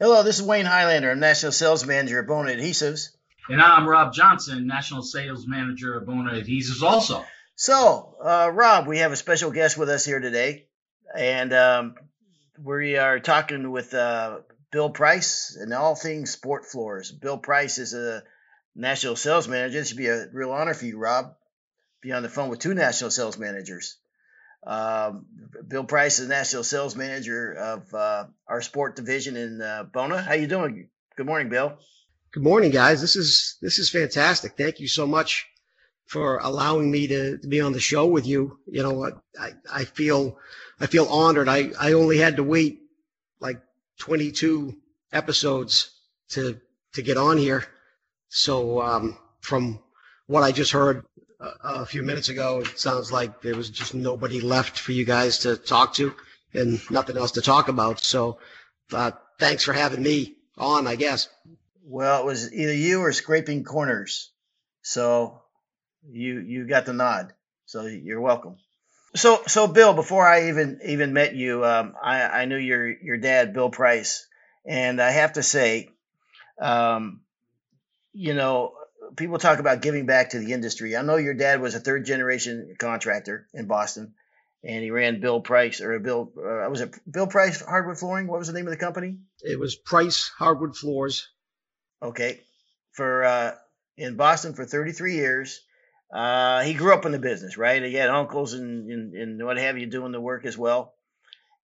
Hello, this is Wayne Highlander. I'm National Sales Manager at Bona Adhesives. And I'm Rob Johnson, National Sales Manager at Bona Adhesives also. So, uh, Rob, we have a special guest with us here today. And um, we are talking with uh, Bill Price and all things sport floors. Bill Price is a National Sales Manager. This should be a real honor for you, Rob. To be on the phone with two National Sales Managers. Um, Bill Price is National Sales Manager of uh, our sport division in uh, Bona. How you doing? Good morning, Bill. Good morning, guys. This is this is fantastic. Thank you so much for allowing me to, to be on the show with you. You know, I I feel I feel honored. I I only had to wait like 22 episodes to to get on here. So um, from what I just heard a, a few minutes ago, it sounds like there was just nobody left for you guys to talk to and nothing else to talk about. So uh, thanks for having me on, I guess. Well, it was either you or scraping corners. So you you got the nod. So you're welcome. So so Bill, before I even even met you, um, I I knew your your dad, Bill Price, and I have to say, um, you know, people talk about giving back to the industry. I know your dad was a third generation contractor in Boston, and he ran Bill Price or Bill uh, was it Bill Price Hardwood Flooring? What was the name of the company? It was Price Hardwood Floors. Okay, for uh, in Boston for 33 years. Uh, he grew up in the business, right? He had uncles and, and, and what have you doing the work as well.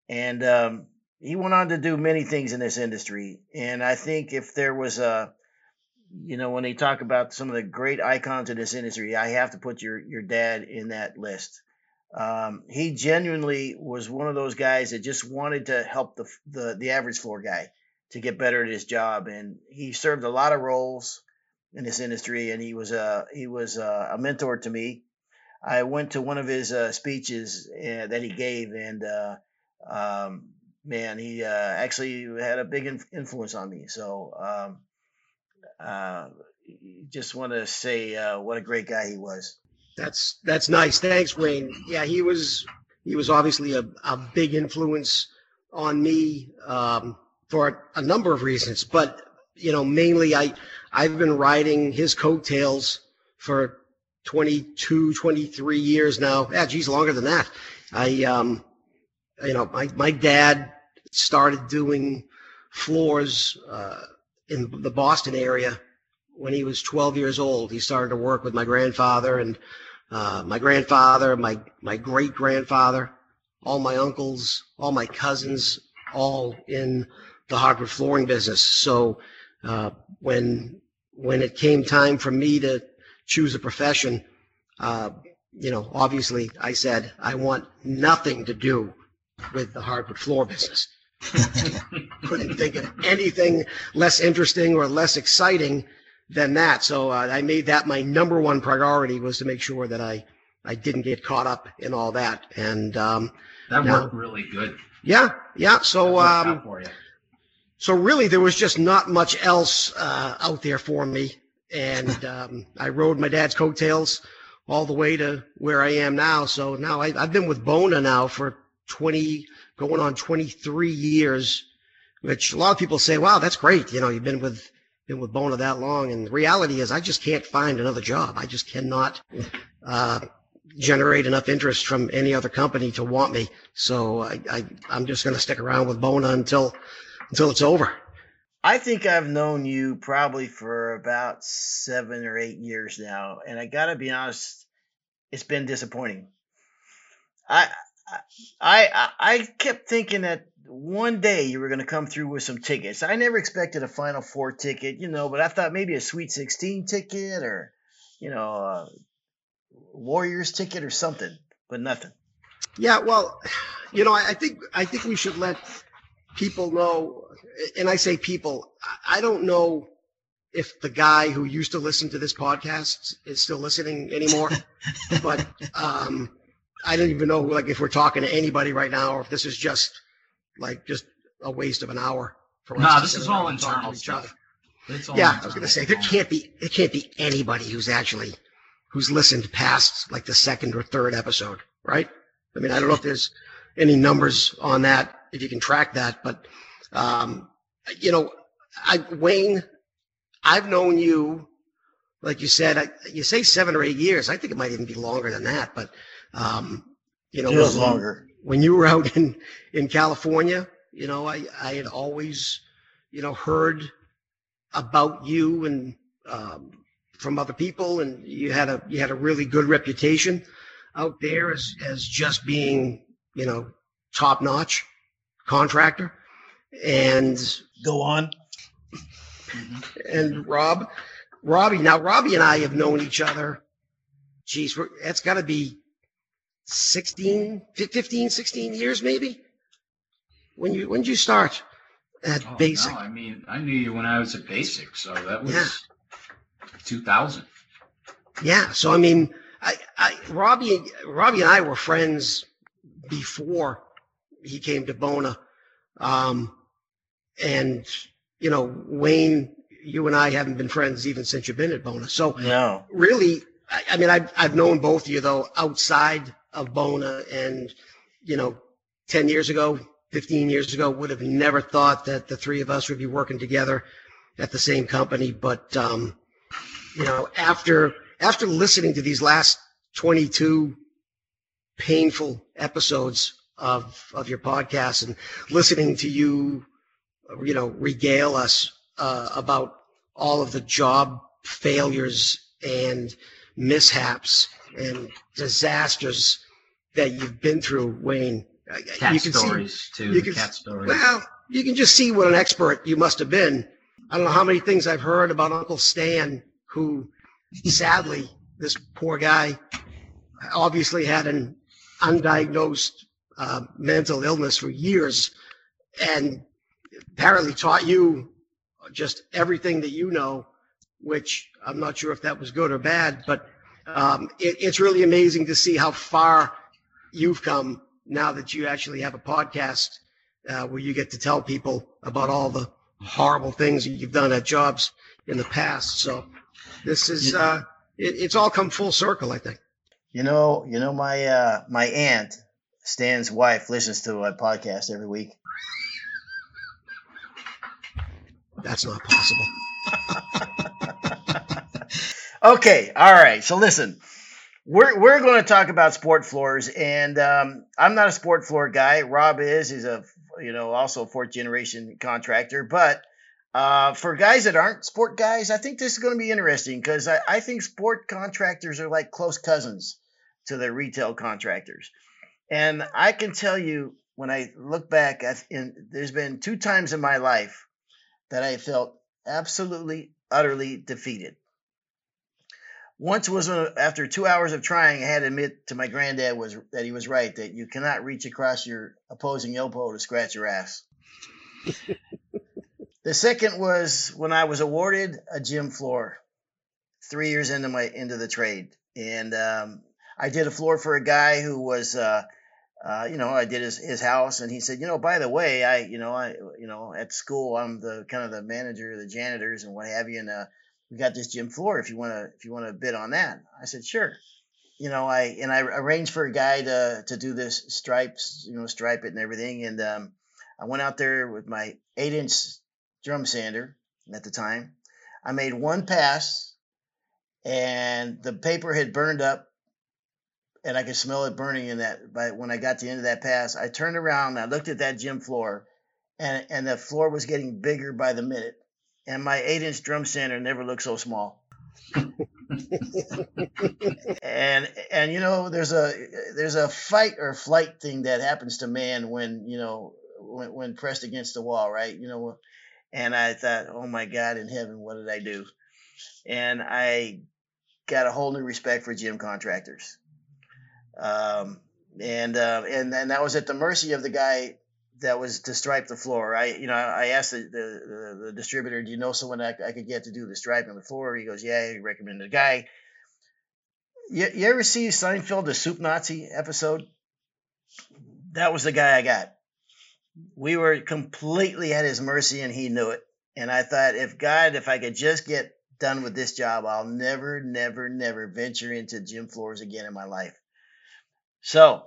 And um, he went on to do many things in this industry. And I think if there was a, you know, when they talk about some of the great icons in this industry, I have to put your your dad in that list. Um, he genuinely was one of those guys that just wanted to help the the, the average floor guy to get better at his job, and he served a lot of roles in this industry, and he was a he was a, a mentor to me. I went to one of his uh, speeches uh, that he gave, and uh, um, man, he uh, actually had a big inf- influence on me. So, um, uh, just want to say uh, what a great guy he was. That's that's nice. Thanks, Wayne. Yeah, he was he was obviously a, a big influence on me. Um, for a number of reasons, but you know, mainly I I've been riding his coattails for 22, 23 years now. Yeah, geez, longer than that. I um, you know, my my dad started doing floors uh, in the Boston area when he was 12 years old. He started to work with my grandfather and uh, my grandfather, my my great grandfather, all my uncles, all my cousins, all in the hardwood flooring business. So uh, when when it came time for me to choose a profession, uh, you know, obviously I said I want nothing to do with the hardwood floor business. Couldn't think of anything less interesting or less exciting than that. So uh, I made that my number one priority was to make sure that I I didn't get caught up in all that. And um, that now, worked really good. Yeah, yeah. So um, so really, there was just not much else uh, out there for me, and um, I rode my dad's coattails all the way to where I am now. So now I, have been with Bona now for 20, going on 23 years, which a lot of people say, "Wow, that's great." You know, you've been with been with Bona that long, and the reality is, I just can't find another job. I just cannot. Uh, generate enough interest from any other company to want me. So I, I, I'm just going to stick around with Bona until until it's over. I think I've known you probably for about seven or eight years now, and I got to be honest, it's been disappointing. I, I, I kept thinking that one day you were going to come through with some tickets. I never expected a Final Four ticket, you know, but I thought maybe a Sweet 16 ticket or, you know, a Warriors ticket or something, but nothing. Yeah, well, you know, I think I think we should let people know, and I say people, I don't know if the guy who used to listen to this podcast is still listening anymore, but um, I don't even know like if we're talking to anybody right now or if this is just like just a waste of an hour for us. No, this is all internal stuff. yeah, I was going to say there can't be it can't be anybody who's actually who's listened past like the second or third episode, right? I mean, I don't know if there's any numbers on that if you can track that. But um, you know, I, Wayne, I've known you, like you said, I, you say seven or eight years. I think it might even be longer than that, but, um, you know, when- longer. when you were out in, in California, you know, I, I had always, you know, heard about you and, um, from other people and you had a, you had a really good reputation out there as, as just being, you know, top notch contractor. And, Go on. and Rob, Robbie, now Robbie and I have known each other. Geez, we're, that's gotta be 16, 15, 16 years maybe. When you, when did you start at Oh, basic? No, I mean, I knew you when I was at basic, so that was Yeah. 2000. Yeah. So I mean, I, I, Robbie, Robbie and I were friends before he came to Bona, um, and you know, Wayne, you and I haven't been friends even since you've been at Bona. So No. really, I, I mean, I've I've known both of you though outside of Bona, and you know, ten years ago, fifteen years ago, would have never thought that the three of us would be working together at the same company. But um, you know, after after listening to these last twenty two painful episodes of of your podcast and listening to you, you know, regale us uh, about all of the job failures and mishaps and disasters that you've been through, Wayne. Cat you can stories, too. you can cat stories. well, you can just see what an expert you must have been. I don't know how many things I've heard about Uncle Stan, who sadly, this poor guy obviously had an undiagnosed uh, mental illness for years and apparently taught you just everything that you know, which I'm not sure if that was good or bad, but um, it, it's really amazing to see how far you've come now that you actually have a podcast uh, where you get to tell people about all the horrible things that you've done at jobs in the past. So this is uh, it, it's all come full circle, I think. You know, you know, my uh, my aunt, Stan's wife, listens to my podcast every week. That's not possible. Okay, all right. So listen, we're we're going to talk about sport floors, and um, I'm not a sport floor guy. Rob is. He's a you know also fourth generation contractor, but. Uh, for guys that aren't sport guys, I think this is going to be interesting because I, I think sport contractors are like close cousins to the retail contractors. And I can tell you when I look back, at, in, there's been two times in my life that I felt absolutely, utterly defeated. Once was when, after two hours of trying, I had to admit to my granddad was that he was right that you cannot reach across your opposing elbow to scratch your ass. the second was when I was awarded a gym floor, three years into my into the trade, and um, I did a floor for a guy who was. Uh, uh, you know, I did his, his house, and he said, you know, by the way, I, you know, I, you know, at school, I'm the kind of the manager, of the janitors, and what have you, and uh, we got this gym floor. If you want to, if you want to bid on that, I said, sure. You know, I and I arranged for a guy to to do this stripes, you know, stripe it and everything, and um, I went out there with my eight inch drum sander at the time. I made one pass, and the paper had burned up and I could smell it burning in that. But when I got to the end of that pass, I turned around and I looked at that gym floor, and and the floor was getting bigger by the minute. And my eight-inch drum sander never looked so small. and and you know there's a there's a fight or flight thing that happens to man when you know when, when pressed against the wall, right? You know, and I thought, oh my God in heaven, what did I do? And I got a whole new respect for gym contractors um, and uh, and and that was at the mercy of the guy that was to stripe the floor. I you know I asked the the, the, the distributor, do you know someone I, I could get to do the striping the floor? He goes, yeah, he recommended a guy. You, you ever see Seinfeld, the Soup Nazi episode? That was the guy I got. We were completely at his mercy, and he knew it. And I thought, if God, if I could just get done with this job, I'll never, never, never venture into gym floors again in my life. So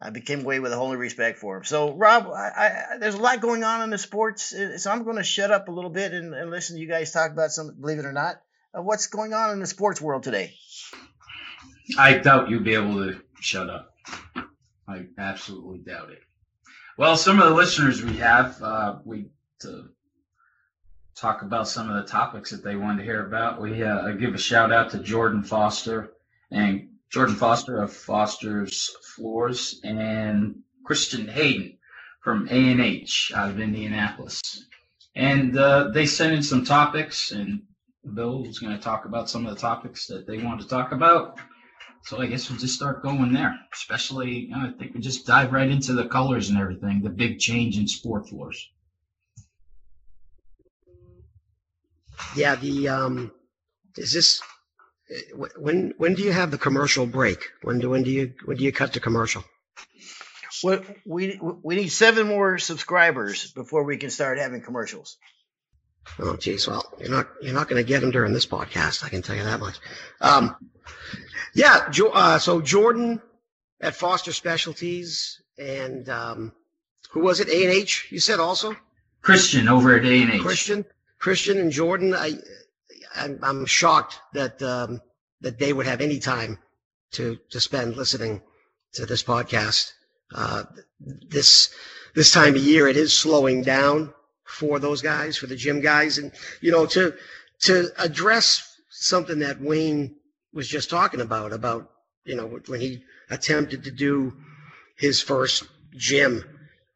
I became away with a holy respect for him. So, Rob, I, I, there's a lot going on in the sports, uh, so I'm going to shut up a little bit and, and, listen to you guys talk about some, believe it or not, what's going on in the sports world today. I doubt you'll be able to shut up. I absolutely doubt it. Well, some of the listeners we have, uh, we to talk about some of the topics that they wanted to hear about. We uh, give a shout out to Jordan Foster and Jordan Foster of Foster's Floors and Christian Hayden from A&H out of Indianapolis. And uh, they sent in some topics, and Bill was going to talk about some of the topics that they wanted to talk about. So I guess we'll just start going there. Especially, you know, I think we just dive right into the colors and everything, the big change in sport floors. Yeah, the um, is this when when do you have the commercial break? When do when do you when do you cut the commercial? Well, we we need seven more subscribers before we can start having commercials. Oh, geez. Well, you're not you're not going to get them during this podcast. I can tell you that much. Um, yeah. Uh, so Jordan at Foster Specialties and um, who was it? A and H. You said also. Christian over at A and H. Christian, Christian and Jordan. I I'm, shocked that um, that they would have any time to to spend listening to this podcast. Uh, this this time of year, it is slowing down for those guys, for the gym guys, and you know to to address something that Wayne was just talking about about you know when he attempted to do his first gym.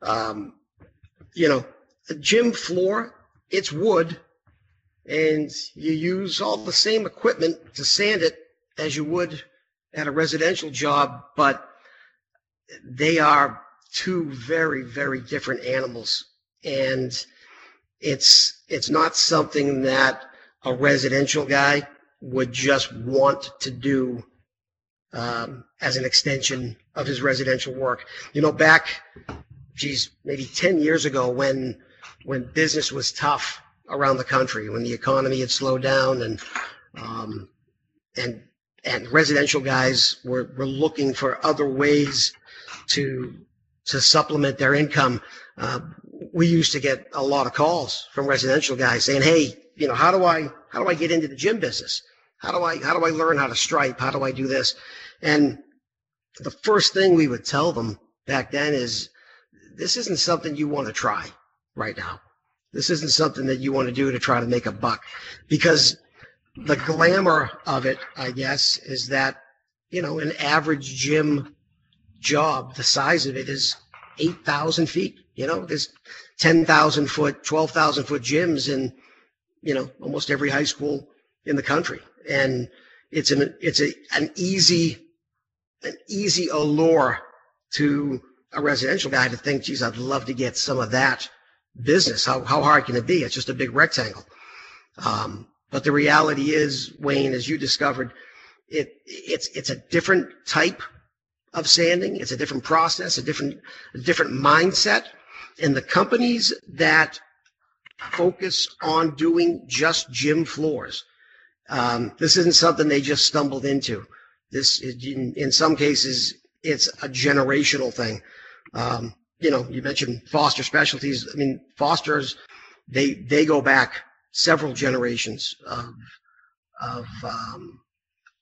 Um, you know, a gym floor, it's wood and you use all the same equipment to sand it as you would at a residential job, but they are two very, very different animals. And it's, it's not something that a residential guy would just want to do um, as an extension of his residential work. You know, back, geez, maybe 10 years ago when, when business was tough around the country when the economy had slowed down and um, and and residential guys were, were looking for other ways to to supplement their income. Uh, we used to get a lot of calls from residential guys saying, "Hey, you know, how do I how do I get into the gym business? How do I how do I learn how to stripe? How do I do this?" And the first thing we would tell them back then is, "This isn't something you want to try right now. This isn't something that you want to do to try to make a buck because the glamour of it, I guess, is that, you know, an average gym job, the size of it is 8,000 feet. You know, there's 10,000 foot, 12,000 foot gyms in, you know, almost every high school in the country. And it's an, it's a, an easy, an easy allure to a residential guy to think, geez, I'd love to get some of that business. How, how hard can it be? It's just a big rectangle. Um, but the reality is, Wayne, as you discovered, it, it's, it's a different type of sanding. It's a different process, a different, a different mindset. And the companies that focus on doing just gym floors, um, this isn't something they just stumbled into. This, in, in some cases, it's a generational thing. Um, you know, you mentioned Foster Specialties. I mean, Foster's they they go back several generations of of um,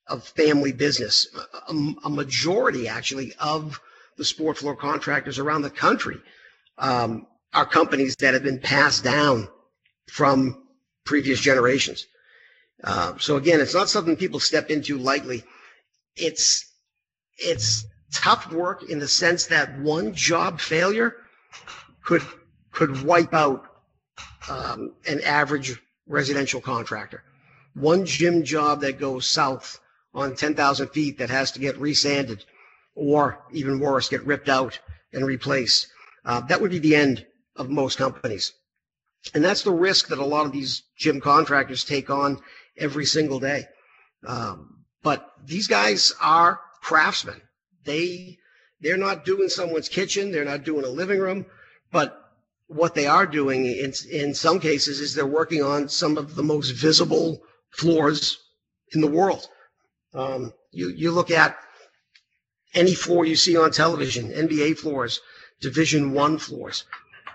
of family business. A, a, majority, actually, of the sport floor contractors around the country um, are companies that have been passed down from previous generations. Uh, so again, it's not something people step into lightly. It's it's tough work in the sense that one job failure could could wipe out um, an average residential contractor. One gym job that goes south on 10,000 feet that has to get resanded, or even worse, get ripped out and replaced. Uh, that would be the end of most companies. And that's the risk that a lot of these gym contractors take on every single day. Um, but these guys are craftsmen they they're not doing someone's kitchen, they're not doing a living room, but what they are doing in in some cases is they're working on some of the most visible floors in the world. Um, you you look at any floor you see on television, NBA floors, Division One floors.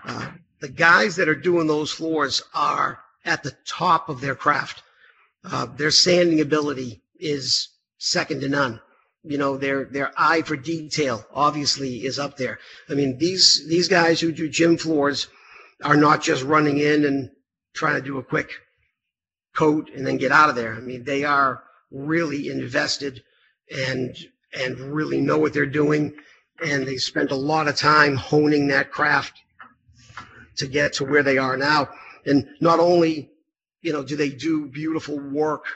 Uh, the guys that are doing those floors are at the top of their craft. Uh, their sanding ability is second to none. You know, their their eye for detail obviously is up there. I mean, these these guys who do gym floors are not just running in and trying to do a quick coat and then get out of there. I mean, they are really invested and and really know what they're doing and they spent a lot of time honing that craft to get to where they are now. And not only, you know, do they do beautiful work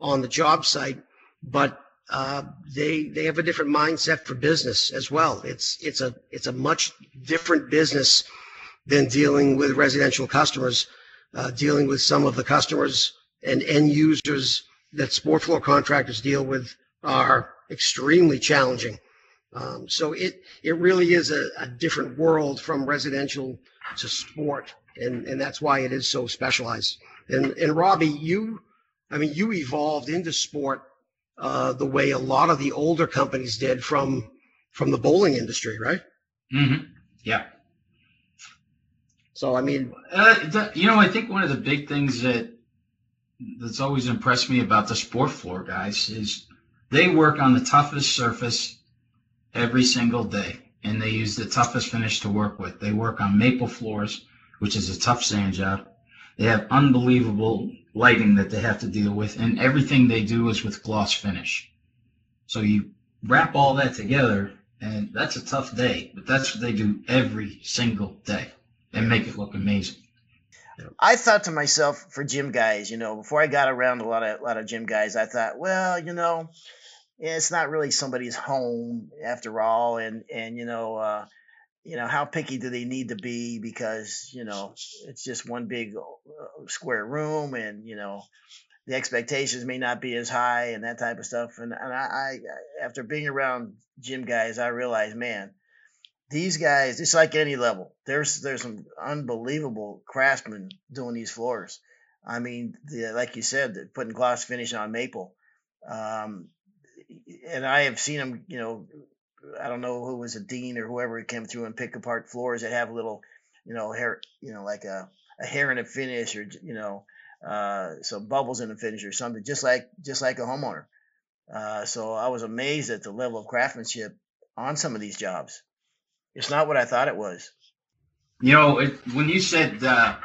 on the job site, but uh, they they have a different mindset for business as well. It's it's a it's a much different business than dealing with residential customers, uh, dealing with some of the customers and end users that sport floor contractors deal with are extremely challenging. Um, so it it really is a, a different world from residential to sport, and and that's why it is so specialized. And and Robbie, you, I mean, you evolved into sport uh, the way a lot of the older companies did from from the bowling industry, right? Mm-hmm. Yeah. So I mean, uh, the, you know, I think one of the big things that that's always impressed me about the sport floor guys is they work on the toughest surface every single day, and they use the toughest finish to work with. They work on maple floors, which is a tough sand job. They have unbelievable lighting that they have to deal with, and everything they do is with gloss finish. So you wrap all that together, and that's a tough day, but that's what they do every single day and make it look amazing. I thought to myself for gym guys, you know, before I got around a lot of a lot of gym guys, I thought, well, you know, it's not really somebody's home after all, and and you know, uh, you know, how picky do they need to be because you know it's just one big uh, square room, and you know, the expectations may not be as high and that type of stuff. And and I, I after being around gym guys, I realized, man, these guys, it's like any level. There's there's some unbelievable craftsmen doing these floors. I mean, the, like you said, putting gloss finish on maple. Um, and I have seen them, you know, I don't know who was a dean or whoever came through and pick apart floors that have a little, you know, hair, you know, like a, a hair in a finish or, you know, uh, some bubbles in the finish or something, just like, just like a homeowner. Uh, so I was amazed at the level of craftsmanship on some of these jobs. It's not what I thought it was. You know, it, when you said uh,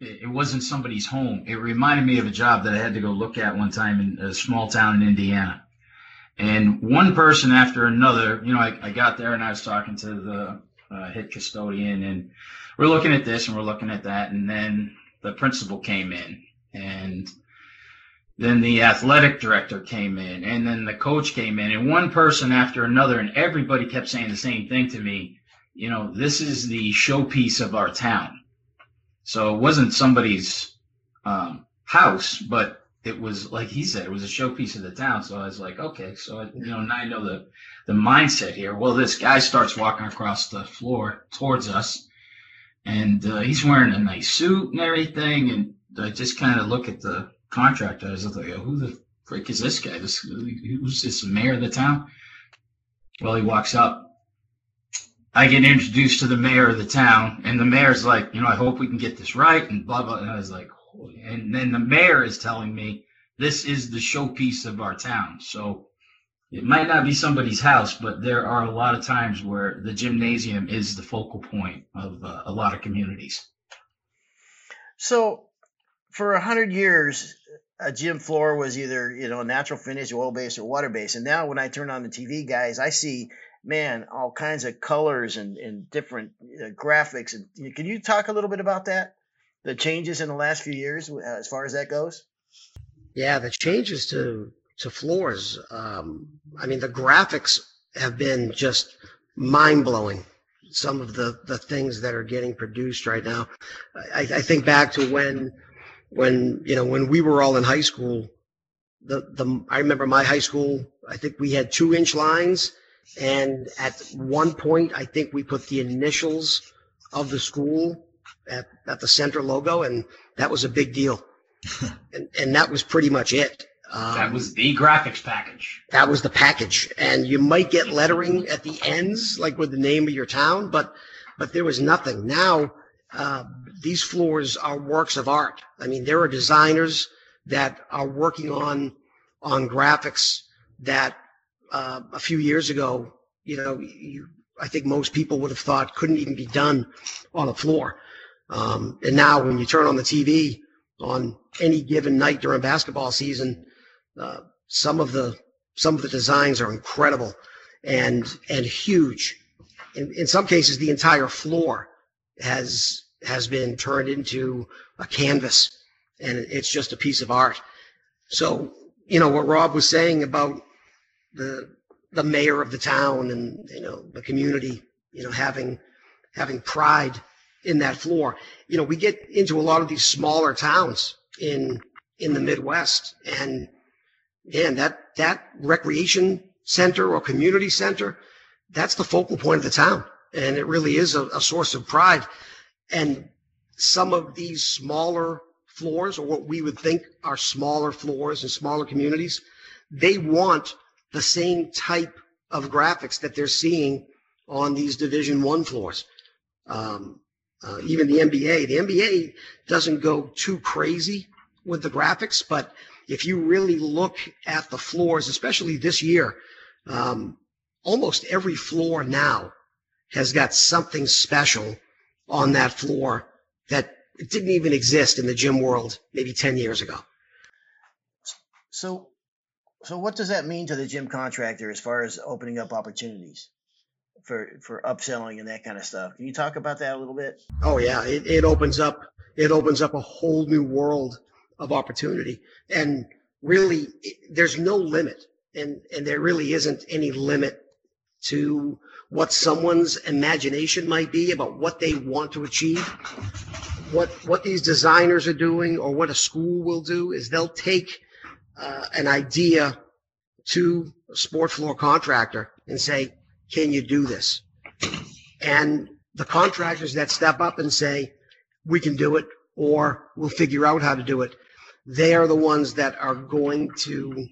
it wasn't somebody's home, it reminded me of a job that I had to go look at one time in a small town in Indiana. And one person after another, you know, I, I got there and I was talking to the uh, head custodian, and we're looking at this and we're looking at that, and then the principal came in, and then the athletic director came in, and then the coach came in, and one person after another, and everybody kept saying the same thing to me. You know, this is the showpiece of our town. So it wasn't somebody's um, house, but it was like he said, it was a showpiece of the town. So I was like, okay, so I, you know, now I know the the mindset here. Well, this guy starts walking across the floor towards us, and uh, he's wearing a nice suit and everything. And I just kind of look at the contractor. I was like, who the frick is this guy? This who's this mayor of the town? Well, he walks up. I get introduced to the mayor of the town, and the mayor's like, you know, I hope we can get this right, and blah blah. And I was like, and then the mayor is telling me this is the showpiece of our town. So it might not be somebody's house, but there are a lot of times where the gymnasium is the focal point of uh, a lot of communities. So for a hundred years, a gym floor was either you know natural finish, oil based, or water based. And now when I turn on the TV, guys, I see man all kinds of colors and, and different uh, graphics. And can you talk a little bit about that? The changes in the last few years uh, as far as that goes? Yeah, the changes to to floors. Um, I mean, the graphics have been just mind blowing. Some of the the things that are getting produced right now. I, I think back to when when you know when we were all in high school. The the I remember my high school. I think we had two inch lines, and at one point, I think we put the initials of the school at, at the center logo, and that was a big deal. and, and that was pretty much it. Um, that was the graphics package. that was the package, and you might get lettering at the ends, like with the name of your town, but but there was nothing. Now uh, these floors are works of art. I mean, there are designers that are working on on graphics that uh, a few years ago, you know, you, I think most people would have thought couldn't even be done on a floor. Um, and now, when you turn on the TV on any given night during basketball season, uh, some of the some of the designs are incredible and and huge. In, in some cases, the entire floor has has been turned into a canvas, and it's just a piece of art. So, you know what Rob was saying about the the mayor of the town and you know the community, you know having having pride in that floor. You know, we get into a lot of these smaller towns in in the Midwest, and man, that that recreation center or community center, that's the focal point of the town, and it really is a, a source of pride. And some of these smaller floors, or what we would think are smaller floors and smaller communities, they want the same type of graphics that they're seeing on these Division One floors. Um, uh, even the NBA, the NBA doesn't go too crazy with the graphics, but if you really look at the floors, especially this year, um, almost every floor now has got something special on that floor that didn't even exist in the gym world maybe 10 years ago. So, so what does that mean to the gym contractor as far as opening up opportunities for for upselling and that kind of stuff? Can you talk about that a little bit? Oh yeah, it, it opens up it opens up a whole new world of opportunity, and really it, there's no limit, and and there really isn't any limit to what someone's imagination might be about what they want to achieve. What what these designers are doing, or what a school will do, is they'll take uh, an idea to a sport floor contractor and say, "Can you do this?" And the contractors that step up and say, "We can do it," or "We'll figure out how to do it," they are the ones that are going to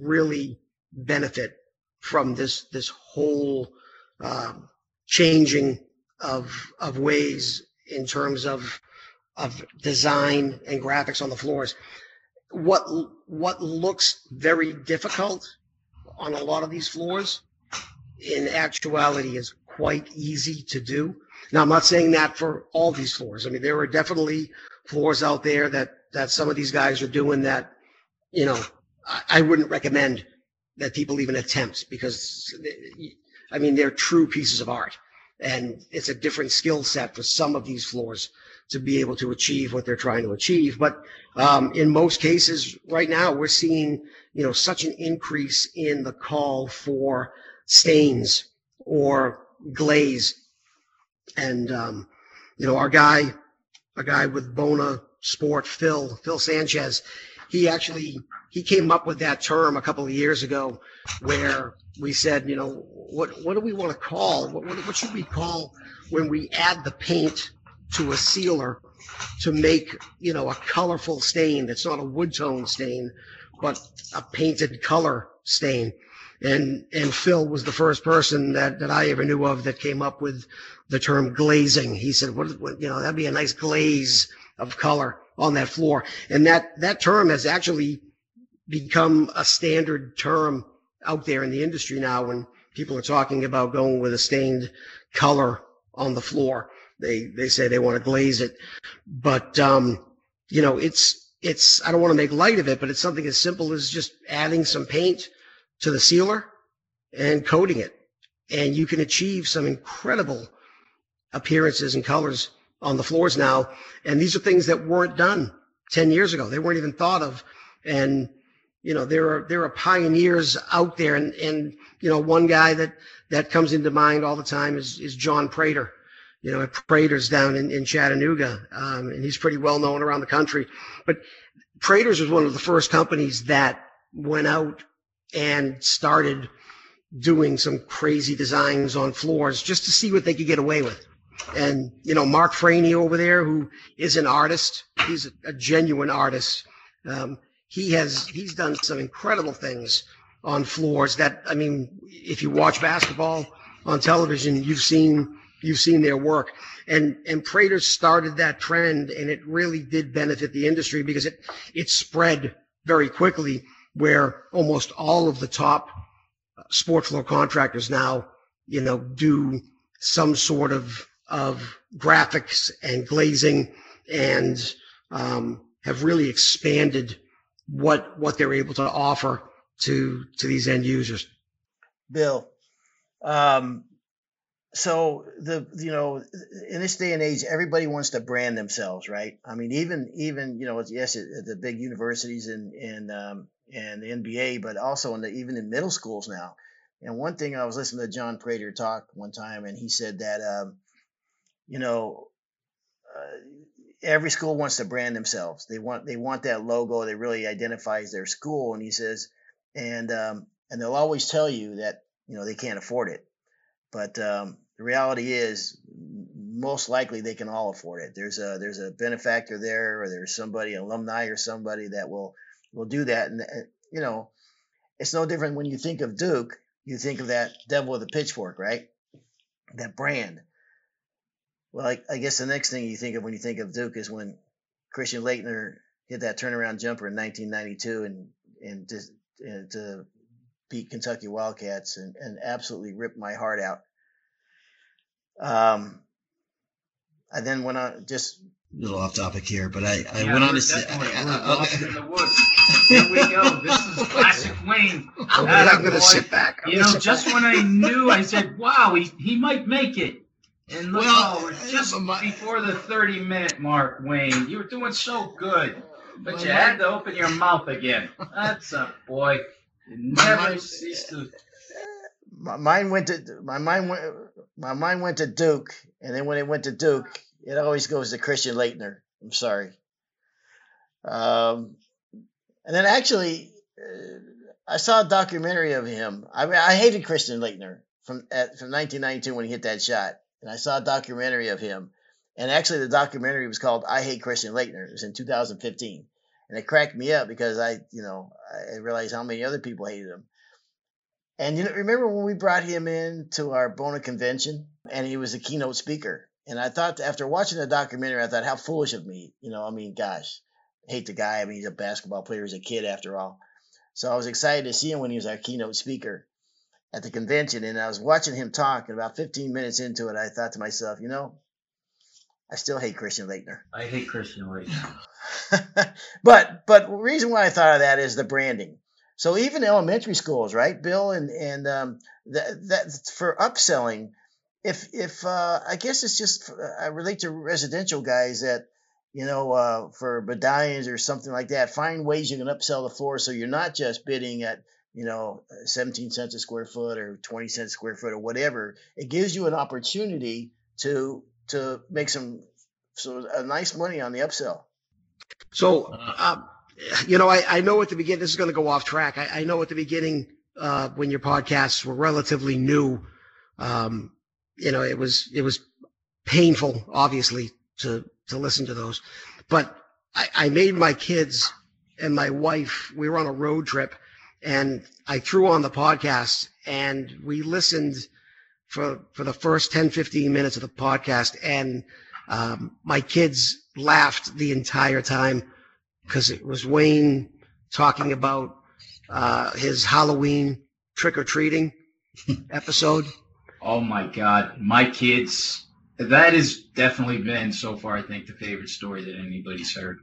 really benefit from this this whole um, changing of of ways in terms of of design and graphics on the floors. What what looks very difficult on a lot of these floors, in actuality, is quite easy to do. Now, I'm not saying that for all these floors. I mean, there are definitely floors out there that that some of these guys are doing that, you know, I, I wouldn't recommend that people even attempt because I mean they're true pieces of art and it's a different skill set for some of these floors to be able to achieve what they're trying to achieve but um, in most cases right now we're seeing you know such an increase in the call for stains or glaze and um, you know our guy a guy with Bona Sport Phil Phil Sanchez he actually he came up with that term a couple of years ago where we said, you know, what what do we want to call? What, what, what should we call when we add the paint to a sealer to make, you know, a colorful stain that's not a wood tone stain, but a painted color stain. And and Phil was the first person that, that I ever knew of that came up with the term glazing. He said, what, what you know, that'd be a nice glaze of color on that floor. And that, that term has actually become a standard term out there in the industry now when people are talking about going with a stained color on the floor. They, they say they want to glaze it. But, um, you know, it's, it's, I don't want to make light of it, but it's something as simple as just adding some paint to the sealer and coating it. And you can achieve some incredible appearances and colors on the floors now. And these are things that weren't done 10 years ago. They weren't even thought of. And, you know, there are, there are pioneers out there. And, and, you know, one guy that, that comes into mind all the time is, is John Prater. You know, at Prater's down in, in Chattanooga. Um, and he's pretty well known around the country. But Prater's was one of the first companies that went out and started doing some crazy designs on floors just to see what they could get away with. And, you know, Mark Franey over there, who is an artist, he's a, genuine artist. Um, he has he's done some incredible things on floors that I mean, if you watch basketball on television, you've seen you've seen their work. And and Prater started that trend and it really did benefit the industry because it it spread very quickly where almost all of the top sports floor contractors now, you know, do some sort of of graphics and glazing and um, have really expanded what what they're able to offer to to these end users. Bill, um, so the you know in this day and age, everybody wants to brand themselves, right? I mean, even even you know yes, the big universities and and um, and the NBA, but also in the even in middle schools now. And one thing I was listening to John Prater talk one time, and he said that um, you know uh, every school wants to brand themselves. They want they want that logo that really identifies their school. And he says, and um, and they'll always tell you that you know they can't afford it, but um, the reality is most likely they can all afford it. There's a there's a benefactor there, or there's somebody, alumni, or somebody that will will do that. And uh, you know, it's no different when you think of Duke. You think of that devil with a pitchfork, right? That brand. Well, I, I, guess the next thing you think of when you think of Duke is when Christian Laettner hit that turnaround jumper in 1992 and and to, and to beat Kentucky Wildcats and, and absolutely ripped my heart out. Um, I then went on just a little off topic here, but I, I yeah, went on to say, lost in the woods. Here we go. This is classic Wayne. I'm not going to sit back. I'm you know, just back. when I knew, I said, "Wow, he he might make it." And look, well, oh, just my, before the 30 minute mark, Wayne, you were doing so good, but you had to open your mouth again. That's a boy. You never cease to. My mind went to my mind went my mind went to Duke, and then when it went to Duke, it always goes to Christian Laettner. I'm sorry. Um, and then actually, uh, I saw a documentary of him. I mean, I hated Christian Laettner from at, from 1992 when he hit that shot and I saw a documentary of him. And actually, the documentary was called "I Hate Christian Laettner." It was in 2015, and it cracked me up because I, you know, I realized how many other people hated him. And you know, remember when we brought him in to our Bona convention, and he was a keynote speaker. And I thought, after watching the documentary, I thought, how foolish of me. You know, I mean, gosh, hate the guy. I mean, he's a basketball player. He's a kid after all. So I was excited to see him when he was our keynote speaker at the convention and I was watching him talk and about 15 minutes into it I thought to myself, you know, I still hate Christian Laettner. I hate Christian Laettner. but but the reason why I thought of that is the branding. So even elementary schools, right, Bill, and and um, that that for upselling, if if uh, I guess it's just I relate to residential guys that you know uh, for medallions or something like that, find ways you can upsell the floor so you're not just bidding at you know, 17 cents a square foot or 20 cents a square foot or whatever, it gives you an opportunity to to make some so a nice money on the upsell. So, uh, you know, I, I know at the beginning, this is going to go off track. I, I know at the beginning, uh, when your podcasts were relatively new, um, you know, it was, it was painful, obviously, to, to listen to those. But I, I made my kids and my wife, we were on a road trip and I threw on the podcast and we listened for for the first 10 15 minutes of the podcast and um, my kids laughed the entire time because it was Wayne talking about uh, his Halloween trick or treating episode. Oh my God, my kids! That has definitely been so far, I think, the favorite story that anybody's heard.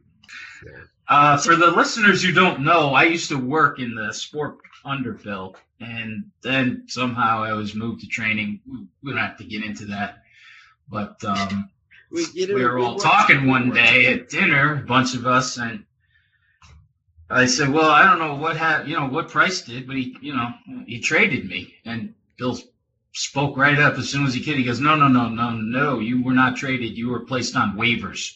Yeah. Uh, for the listeners who don't know, I used to work in the sport underbill, and then somehow I was moved to training. We don't have to get into that, but um, we, you know, we were all we talking one day at dinner, a bunch of us, and I said, "Well, I don't know what ha- you know what Price did, but he, you know, he traded me." And Bill spoke right up as soon as he could. He goes, "No, no, no, no, no, you were not traded. You were placed on waivers."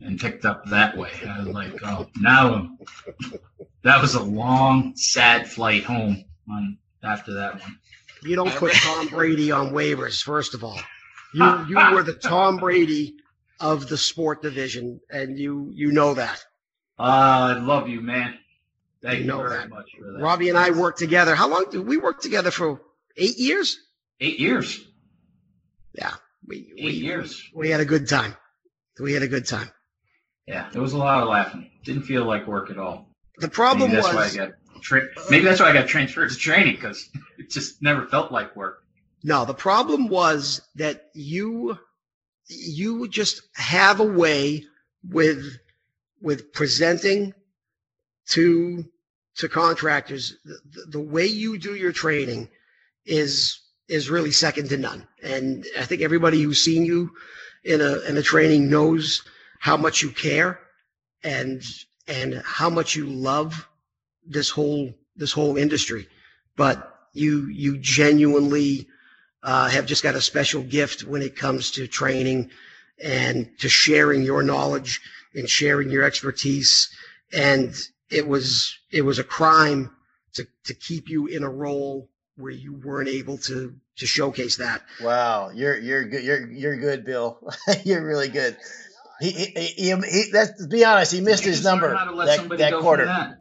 and picked up that way. I was like, oh, now that was a long, sad flight home on after that one. You don't put Tom Brady on waivers, first of all. You you were the Tom Brady of the sport division, and you you know that. Uh, I love you, man. Thank You you, know very that. much for that. Robbie and I worked together. How long did we work together for? Eight years. Eight years. Yeah, we Eight we, years. we had a good time. We had a good time. Yeah, there was a lot of laughing. Didn't feel like work at all. The problem Maybe that's was why I got tra- maybe that's why I got transferred to training because it just never felt like work. no. The problem was that you you just have a way with with presenting to to contractors the, the, the way you do your training is is really second to none. And i think everybody who's seen you in a in a training knows how much you care and and how much you love this whole this whole industry. But you you genuinely uh, have just got a special gift when it comes to training and to sharing your knowledge and sharing your expertise. And it was it was a crime to to keep you in a role where you weren't able to to showcase that Wow, you're you're good. You're you're good, Bill. you're really good. He, he, he, he, he that's to be honest, he missed You his number How to let that, that quarter.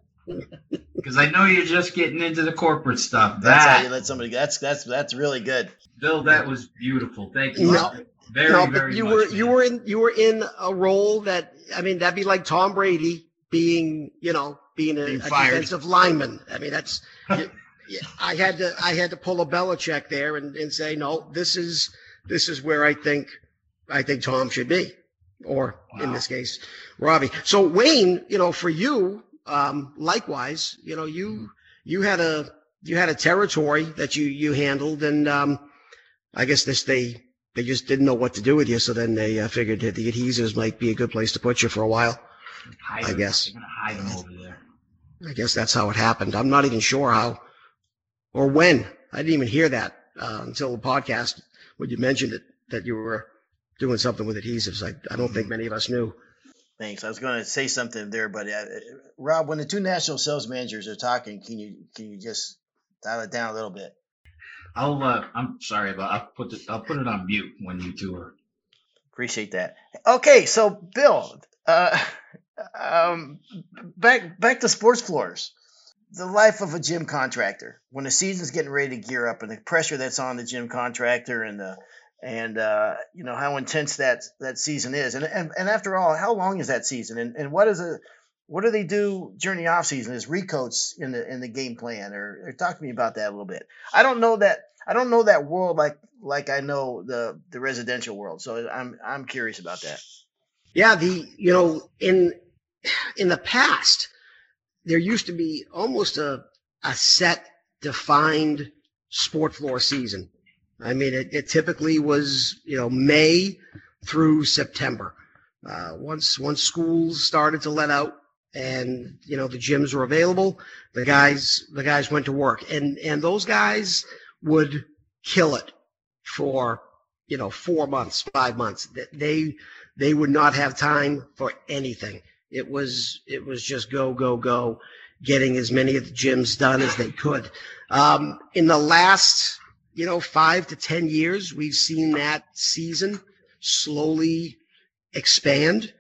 Because I know you're just getting into the corporate stuff. That's how you let somebody. That's that's that's really good. Bill, that was beautiful. Thank you. No, very, no, very but you much, were man. you were in you were in a role that I mean that'd be like Tom Brady being you know being a, Being a defensive lineman. I mean that's you- yeah, I had to I had to pull a Belichick there and, and say no this is this is where I think I think Tom should be or in this case Robbie. So Wayne, you know for you um, likewise you know you you had a you had a territory that you you handled and um, I guess this they they just didn't know what to do with you, so then they uh, figured that the adhesives might be a good place to put you for a while. I guess. Hide him over there. I guess that's how it happened. I'm not even sure how or when. I didn't even hear that uh, until the podcast when you mentioned it that you were doing something with adhesives. I, I don't think many of us knew. Thanks. I was going to say something there, but uh, Rob, when the two national sales managers are talking, can you can you just dial it down a little bit? I'll. Uh, I'm sorry, but I'll put it. I'll put it on mute when you two are. Appreciate that. Okay, so Bill, uh, um, back back to sports floors. The life of a gym contractor when the season's getting ready to gear up, and the pressure that's on the gym contractor, and the and uh, you know how intense that that season is, and and, and after all, how long is that season, and, and what is a what do they do during the off season? Is recoats in the in the game plan, or, or talk to me about that a little bit. I don't know that I don't know that world like like I know the the residential world, so I'm I'm curious about that. Yeah, the you know in in the past there used to be almost a a set defined sport floor season. I mean, it, it typically was you know May through September. Uh, once once schools started to let out and you know the gyms were available, the guys the guys went to work and and those guys would kill it for you know four months, five months. They they would not have time for anything. It was it was just go go go, getting as many of the gyms done as they could. Um, in the last you know five to ten years, we've seen that season slowly expand.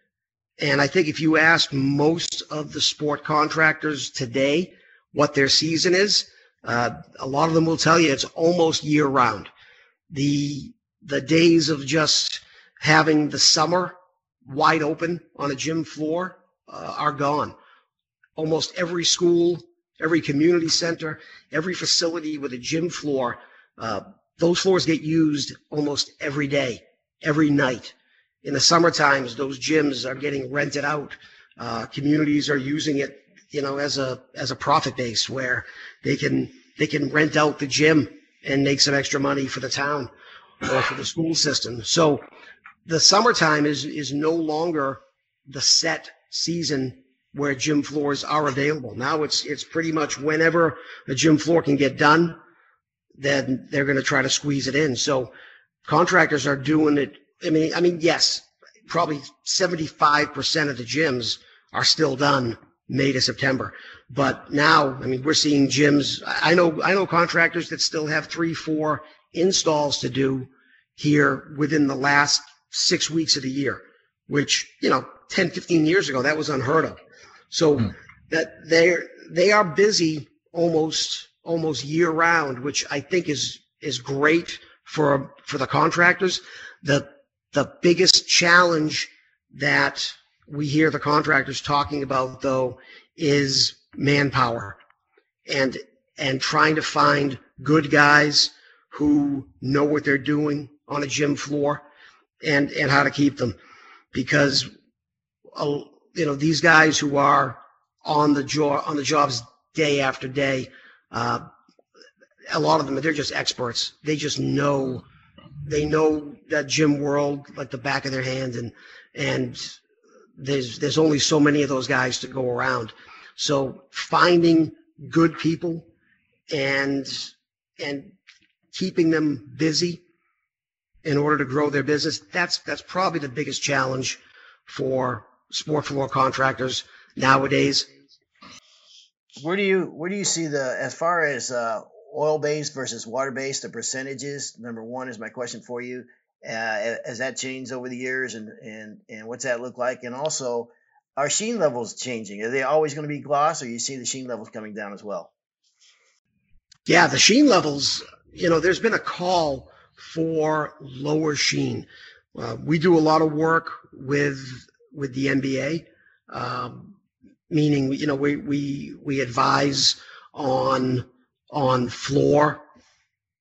And I think if you ask most of the sport contractors today what their season is, uh, a lot of them will tell you it's almost year round. The the days of just having the summer wide open on a gym floor uh, are gone. Almost every school, every community center, every facility with a gym floor, uh, those floors get used almost every day, every night. In the summer times, those gyms are getting rented out. Uh, communities are using it, you know, as a as a profit base where they can they can rent out the gym and make some extra money for the town or for the school system. So the summertime is is no longer the set season where gym floors are available. Now it's it's pretty much whenever a gym floor can get done, then they're going to try to squeeze it in. So contractors are doing it. I mean, I mean, yes, probably 75% of the gyms are still done May to September. But now, I mean, we're seeing gyms. I know, I know contractors that still have three, four installs to do here within the last six weeks of the year, which, you know, 10, 15 years ago, that was unheard of. So Hmm. that they're they are busy almost almost year round, which I think is is great for for the contractors. The the biggest challenge that we hear the contractors talking about though is manpower and and trying to find good guys who know what they're doing on a gym floor and and how to keep them. Because uh, you know these guys who are on the job on the jobs day after day uh, a lot of them they're just experts. They just know they know that gym world like the back of their hand and and there's there's only so many of those guys to go around. So finding good people and and keeping them busy in order to grow their business that's that's probably the biggest challenge for sport floor contractors nowadays Where do you where do you see the as far as uh, oil based versus water based the percentages? Number one is my question for you. Uh, has that changed over the years, and and and what's that look like? And also, are sheen levels changing? Are they always going to be gloss, or you see the sheen levels coming down as well? Yeah, the sheen levels, you know, there's been a call for lower sheen. Uh, we do a lot of work with with the NBA, um, meaning you know we we we advise on on floor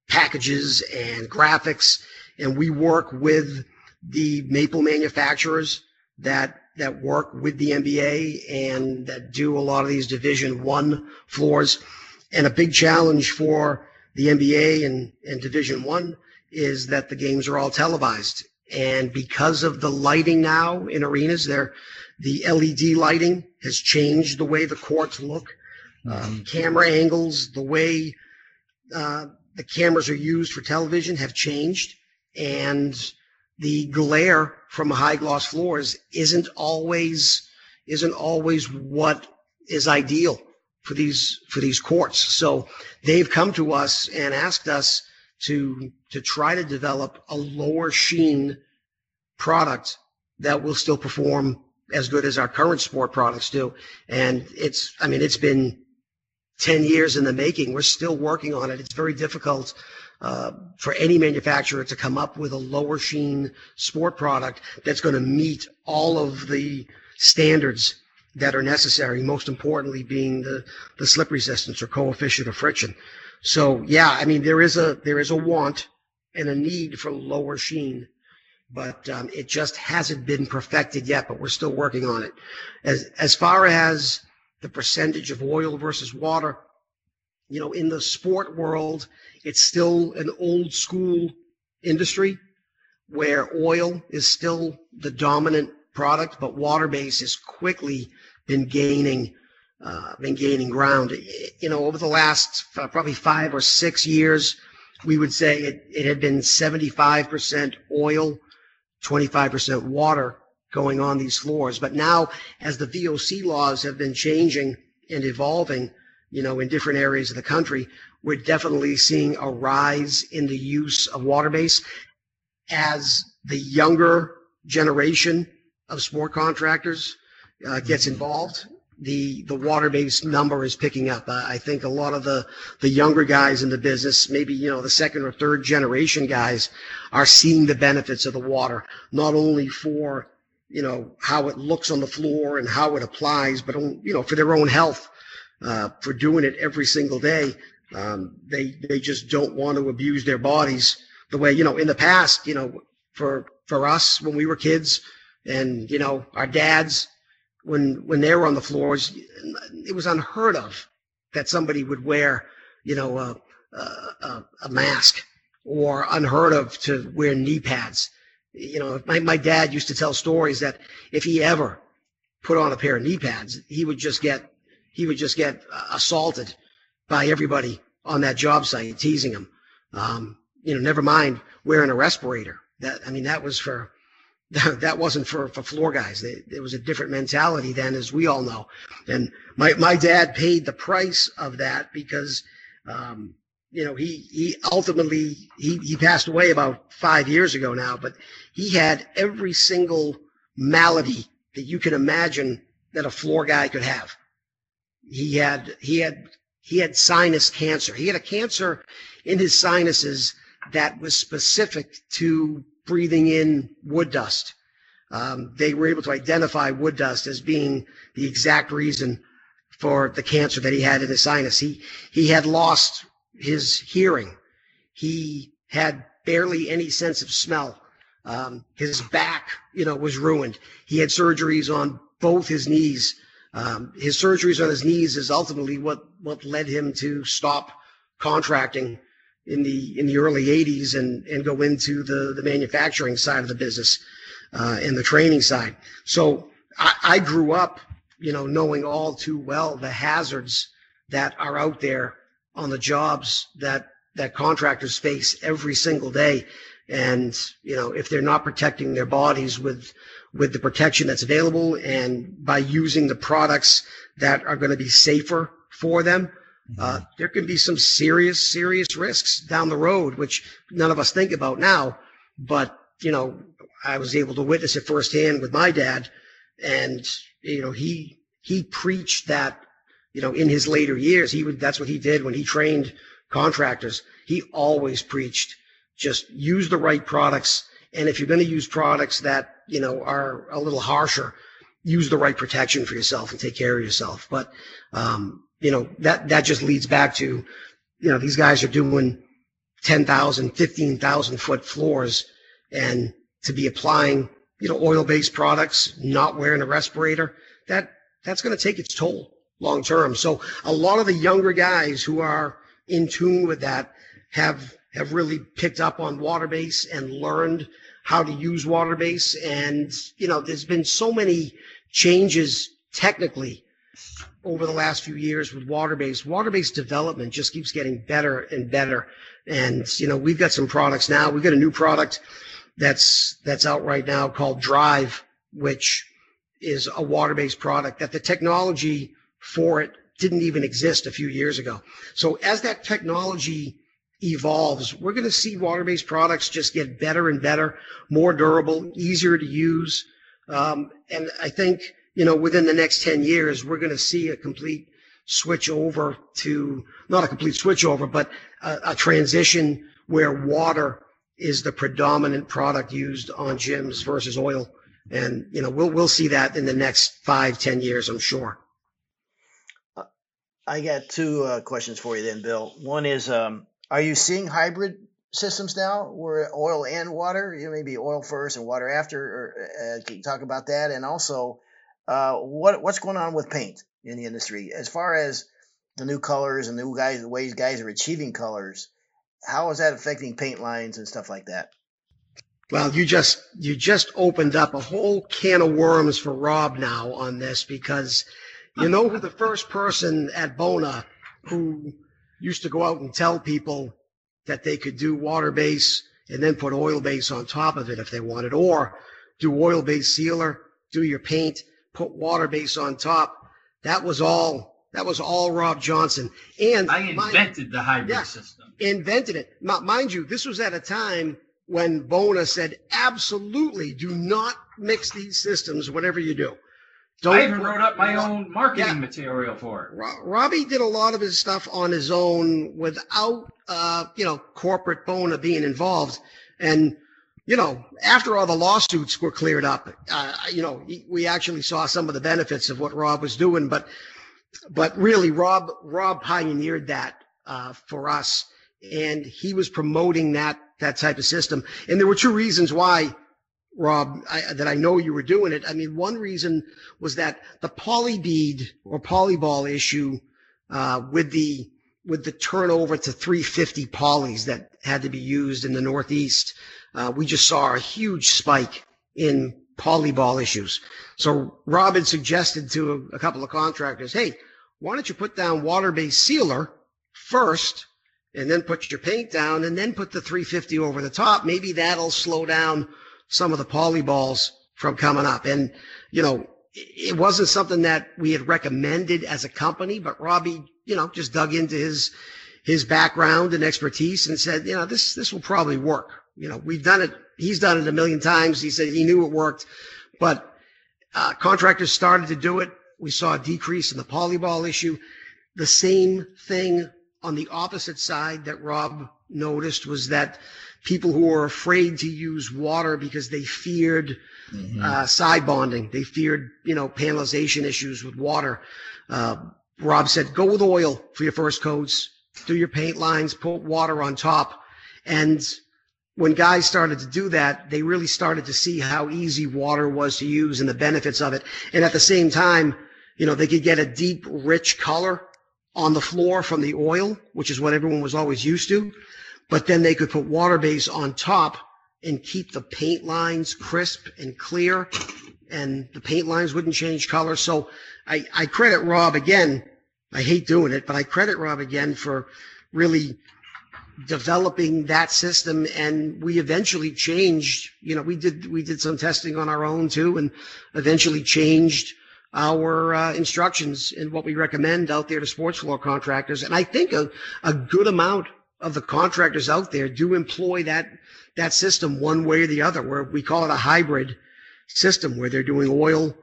packages and graphics, and we work with the maple manufacturers that that work with the NBA and that do a lot of these Division One floors. And a big challenge for the NBA and, and Division One is that the games are all televised. And because of the lighting now in arenas, there the LED lighting has changed the way the courts look. Um, camera angles, the way uh, the cameras are used for television have changed, and the glare from high gloss floors isn't always isn't always what is ideal for these for these courts. So they've come to us and asked us to to try to develop a lower sheen product that will still perform as good as our current sport products do. And it's I mean it's been 10 years in the making. We're still working on it. It's very difficult uh, for any manufacturer to come up with a lower sheen sport product that's going to meet all of the standards that are necessary, most importantly being the, the slip resistance or coefficient of friction. So yeah, I mean there is a there is a want and a need for lower sheen, but um, it just hasn't been perfected yet. But we're still working on it. As as far as the percentage of oil versus water, you know, in the sport world, it's still an old school industry where oil is still the dominant product, but water base has quickly been gaining uh, been gaining ground. You know, over the last uh, probably five or six years, we would say it, it had been 75% oil, 25% water going on these floors. But now, as the VOC laws have been changing and evolving, you know, in different areas of the country, we're definitely seeing a rise in the use of water base as the younger generation of sport contractors uh, gets involved. The the water based number is picking up. Uh, I think a lot of the the younger guys in the business, maybe you know the second or third generation guys, are seeing the benefits of the water, not only for you know how it looks on the floor and how it applies, but you know for their own health, uh, for doing it every single day. Um, they they just don't want to abuse their bodies the way you know in the past. You know, for for us when we were kids, and you know our dads when when they were on the floors, it was unheard of that somebody would wear you know a a, a mask or unheard of to wear knee pads. You know, my, my dad used to tell stories that if he ever put on a pair of knee pads, he would just get he would just get assaulted by everybody on that job site, teasing him. Um, you know, never mind wearing a respirator. That I mean, that was for that wasn't for, for floor guys. It was a different mentality then, as we all know. And my, my dad paid the price of that because, um, you know, he, he ultimately, he, he passed away about five years ago now, but he had every single malady that you can imagine that a floor guy could have. He had he had he had sinus cancer. He had a cancer in his sinuses that was specific to breathing in wood dust. Um, they were able to identify wood dust as being the exact reason for the cancer that he had in his sinus. He he had lost his hearing. He had barely any sense of smell. Um, his back, you know, was ruined. He had surgeries on both his knees. Um, his surgeries on his knees is ultimately what what led him to stop contracting in the in the early 80s and and go into the the manufacturing side of the business uh, and the training side. So I, I grew up, you know, knowing all too well the hazards that are out there on the jobs that that contractors face every single day. And you know, if they're not protecting their bodies with with the protection that's available and by using the products that are going to be safer for them, uh, there can be some serious, serious risks down the road, which none of us think about now. But, you know, I was able to witness it firsthand with my dad. And, you know, he, he preached that, you know, in his later years, he would, that's what he did when he trained contractors. He always preached just use the right products. And if you're going to use products that, you know, are a little harsher, use the right protection for yourself and take care of yourself. But, um, you know, that, that just leads back to, you know, these guys are doing 10,000, 15,000 foot floors and to be applying, you know, oil based products, not wearing a respirator, that, that's going to take its toll long term. So a lot of the younger guys who are in tune with that have, have really picked up on water base and learned how to use water base. And, you know, there's been so many changes technically over the last few years with water-based. Water-based development just keeps getting better and better. And, you know, we've got some products now. We've got a new product that's, that's out right now called Drive, which is a water-based product that the technology for it didn't even exist a few years ago. So as that technology evolves, we're going to see water-based products just get better and better, more durable, easier to use. Um, and I think, you know, within the next 10 years, we're going to see a complete switch over to, not a complete switch over, but a, a transition where water is the predominant product used on gyms versus oil. And, you know, we'll, we'll see that in the next five, 10 years, I'm sure. I got two uh, questions for you then, Bill. One is, um, are you seeing hybrid systems now where oil and water, you know, maybe oil first and water after? Or uh, can you talk about that? And also, uh, what what's going on with paint in the industry as far as the new colors and the new guys, the ways guys are achieving colors? How is that affecting paint lines and stuff like that? Well, you just you just opened up a whole can of worms for Rob now on this because you know who the first person at Bona who used to go out and tell people that they could do water base and then put oil base on top of it if they wanted, or do oil base sealer, do your paint, put water base on top. That was all. That was all Rob Johnson. And I mind- invented the hybrid Yeah. system. invented it. Mind you, this was at a time when Bona said, absolutely do not mix these systems, whatever you do. Don't I even wrote up my own marketing Yeah. material for it. Ro- Robbie did a lot of his stuff on his own without, uh, you know, corporate Bona being involved. And, you know, after all the lawsuits were cleared up, uh, you know, we actually saw some of the benefits of what Rob was doing. But, but really, Rob, Rob pioneered that, uh, for us. And he was promoting that, that type of system. And there were two reasons why, Rob, I, that I know you were doing it. I mean, one reason was that the polybead or polyball issue uh, with the with the turnover to 350 polys that had to be used in the Northeast, uh, we just saw a huge spike in polyball issues. So Rob had suggested to a, a couple of contractors, hey, why don't you put down water-based sealer first and then put your paint down and then put the 350 over the top. Maybe that'll slow down some of the polyballs from coming up. And, you know, it wasn't something that we had recommended as a company, but Robbie, you know, just dug into his, his background and expertise and said, you know, this, this will probably work. You know, we've done it. He's done it a million times. He said he knew it worked, but, uh, contractors started to do it. We saw a decrease in the polyball issue. The same thing on the opposite side that Rob noticed was that people who were afraid to use water because they feared Mhm. uh, side bonding. They feared, you know, panelization issues with water. Uh, Rob said, go with oil for your first coats, do your paint lines, put water on top. And when guys started to do that, they really started to see how easy water was to use and the benefits of it. And at the same time, you know, they could get a deep, rich color on the floor from the oil, which is what everyone was always used to. But then they could put water base on top and keep the paint lines crisp and clear and the paint lines wouldn't change color. So I, I credit Rob again. I hate doing it, but I credit Rob again for really developing that system and we eventually changed you know we did we did some testing on our own too and eventually changed our uh, instructions and what we recommend out there to sports floor contractors and i think a, a good amount of the contractors out there do employ that that system one way or the other where we call it a hybrid system where they're doing oil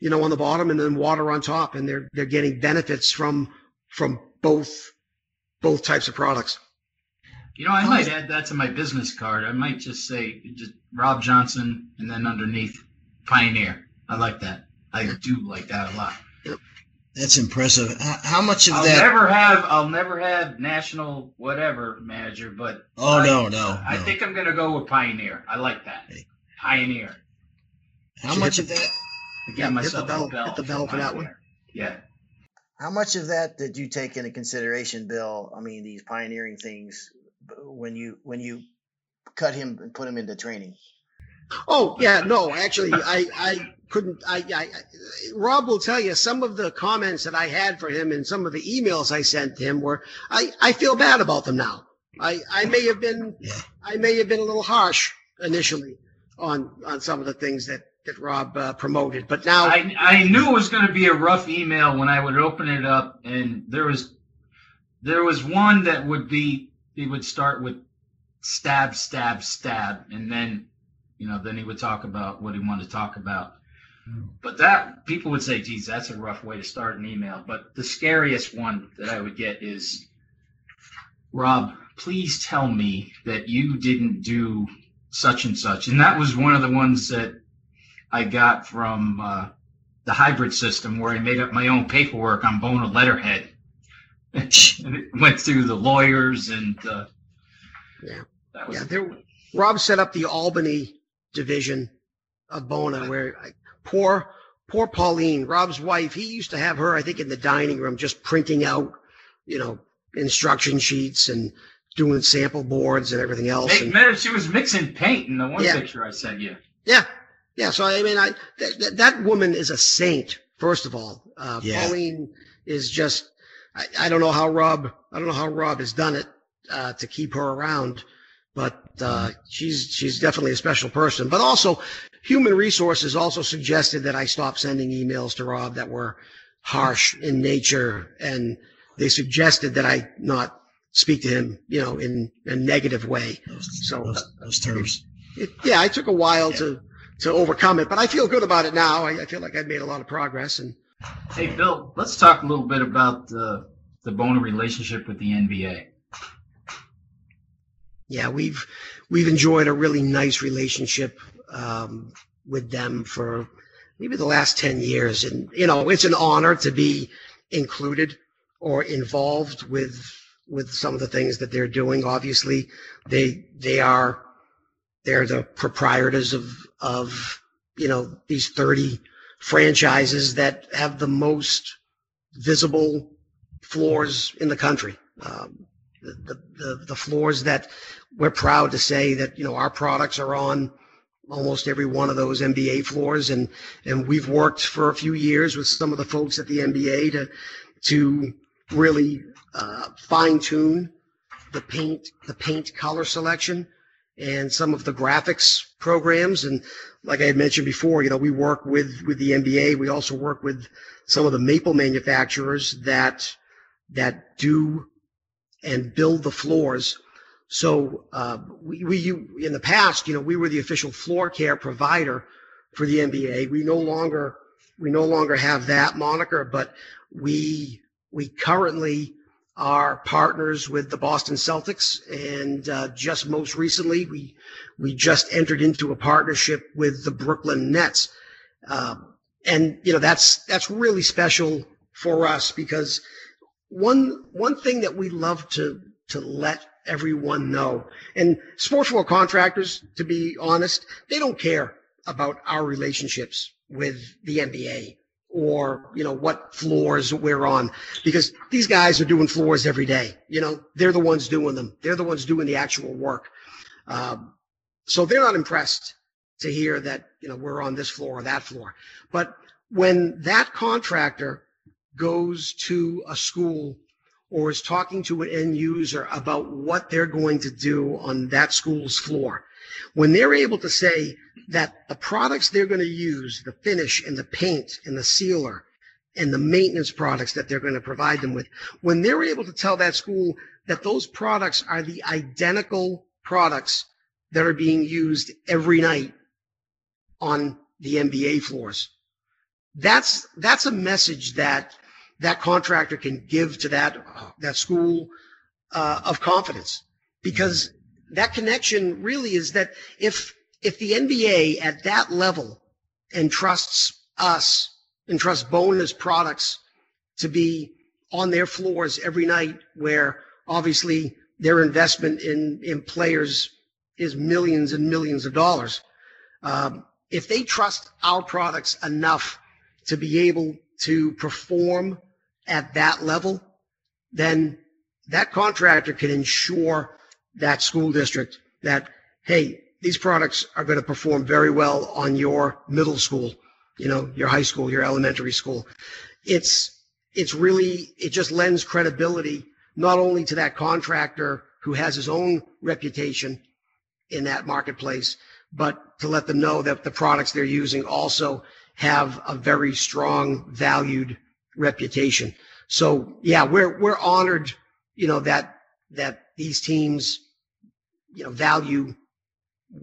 you know on the bottom and then water on top and they're they're getting benefits from from both both types of products You know, I might add that to my business card. I might just say just Rob Johnson and then underneath Pioneer. I like that. I do like that a lot. That's impressive. How, how much of I'll that? never have I'll never have national whatever manager, but oh I- no, no, I no. think I'm gonna go with Pioneer. I like that. Hey. Pioneer. How much of that? I Yeah, got hit myself the bell- a bell. hit the bell for that one. Yeah. How much of that did you take into consideration, Bill? I mean, these pioneering things when you when you cut him and put him into training. Oh yeah, no, actually, I I couldn't. I, I Rob will tell you some of the comments that I had for him and some of the emails I sent him were I I feel bad about them now. I I may have been. I may have been a little harsh initially on on some of the things that that Rob uh, promoted, but now I, I knew it was going to be a rough email when I would open it up, and there was there was one that would be he would start with stab, stab, stab, and then you know then he would talk about what he wanted to talk about. But that people would say, "Geez, that's a rough way to start an email." But the scariest one that I would get is, "Rob, please tell me that you didn't do such and such," and that was one of the ones that I got from uh, the hybrid system where I made up my own paperwork on Bona letterhead. and it went through the lawyers and uh, Yeah. that was yeah, there Rob set up the Albany division of Bona where I, poor poor Pauline, Rob's wife, he used to have her, I think, in the dining room just printing out, you know, instruction sheets and doing sample boards and everything else. Hey, And, man, she was mixing paint in the one Yeah. picture I sent you. yeah, yeah. So I mean, I that, that, that woman is a saint. First of all, uh, Yeah. Pauline is just. I, I don't know how Rob. I don't know how Rob has done it uh, to keep her around, but uh, she's she's definitely a special person. But also, human resources also suggested that I stop sending emails to Rob that were harsh in nature, and they suggested that I not speak to him, you know, in a negative way. Those, So- those, those terms. It, yeah, I took a while to to overcome it, but I feel good about it now. I, I feel like I've made a lot of progress, and Hey, Bill, let's talk a little bit about the the Bona relationship with the NBA. yeah, we've we've enjoyed a really nice relationship um, with them for maybe the last ten years, and you know, it's an honor to be included or involved with with some of the things that they're doing. Obviously, they they are they're the proprietors of of you know these thirty franchises that have the most visible floors in the country. Um, the, the, the floors that we're proud to say that you know our products are on almost every one of those NBA floors, and and we've worked for a few years with some of the folks at the NBA to to really uh, fine tune the paint the paint color selection and some of the graphics programs and like I had mentioned before, you know, we work with with the NBA. We also work with some of the maple manufacturers that that do and build the floors. So uh, we, we you, in the past, you know, we were the official floor care provider for the NBA. We no longer we no longer have that moniker, but we we currently are partners with the Boston Celtics, and uh, just most recently we we just entered into a partnership with the Brooklyn Nets, um, and you know that's that's really special for us because one one thing that we love to to let everyone know, and sports world contractors, to be honest, they don't care about our relationships with the NBA or you know what floors we're on because these guys are doing floors every day you know? They're the ones doing them. They're the ones doing the actual work. Um, so they're not impressed to hear that you know we're on this floor or that floor. But when that contractor goes to a school or is talking to an end user about what they're going to do on that school's floor. When they're able to say that the products they're going to use, the finish and the paint and the sealer and the maintenance products that they're going to provide them with, when they're able to tell that school that those products are the identical products that are being used every night on the NBA floors, that's that's a message that that contractor can give to that that school uh, of confidence because that connection really is that if if the NBA at that level entrusts us, entrusts Bona's products to be on their floors every night, where obviously their investment in in players is millions and millions of dollars. Um, if they trust our products enough to be able to perform at that level, then that contractor can ensure that school district that, hey, these products are going to perform very well on your middle school, you know, your high school, your elementary school. It's, it's really, it just lends credibility not only to that contractor who has his own reputation in that marketplace, but to let them know that the products they're using also have a very strong valued reputation. So yeah, we're, we're honored, you know, that, that these teams, you know, value,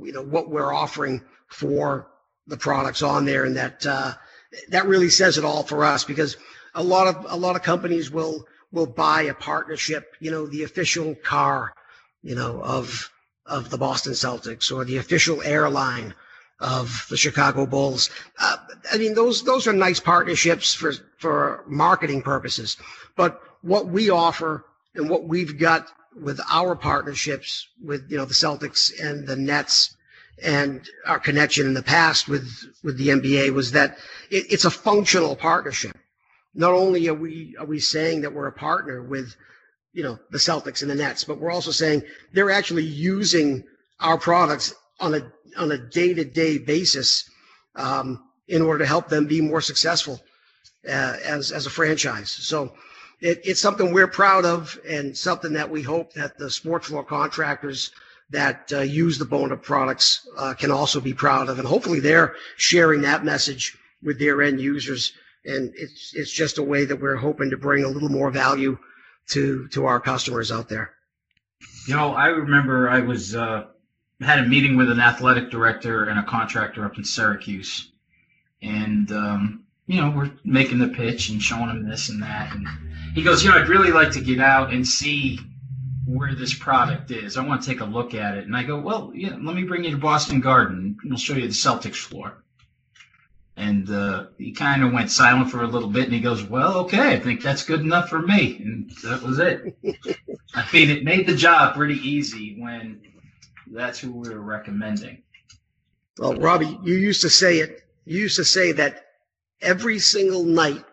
you know, what we're offering for the products on there, and that uh, that really says it all for us because a lot of a lot of companies will will buy a partnership, you know, the official car, you know, of of the Boston Celtics or the official airline of the Chicago Bulls. Uh, I mean, those those are nice partnerships for for marketing purposes. But what we offer and what we've got with our partnerships with you know the Celtics and the Nets and our connection in the past with with the NBA was that it, it's a functional partnership. Not only are we are we saying that we're a partner with you know the Celtics and the Nets, but we're also saying they're actually using our products on a on a day to day basis um, in order to help them be more successful uh, as as a franchise. So it, it's something we're proud of and something that we hope that the sports floor contractors that uh, use the Bona products uh, can also be proud of. And hopefully they're sharing that message with their end users. And it's, it's just a way that we're hoping to bring a little more value to, to our customers out there. You know, I remember I was, uh, had a meeting with an athletic director and a contractor up in Syracuse. And, um, you know, we're making the pitch and showing him this and that. And he goes, you know, I'd really like to get out and see where this product is. I want to take a look at it. And I go, well, yeah, let me bring you to Boston Garden. We'll show you the Celtics floor. And uh, he kind of went silent for a little bit, and he goes, "Well, okay, I think that's good enough for me." And that was it. I mean, it made the job pretty easy when that's who we were recommending. Well, Robbie, you used to say it. You used to say that every single night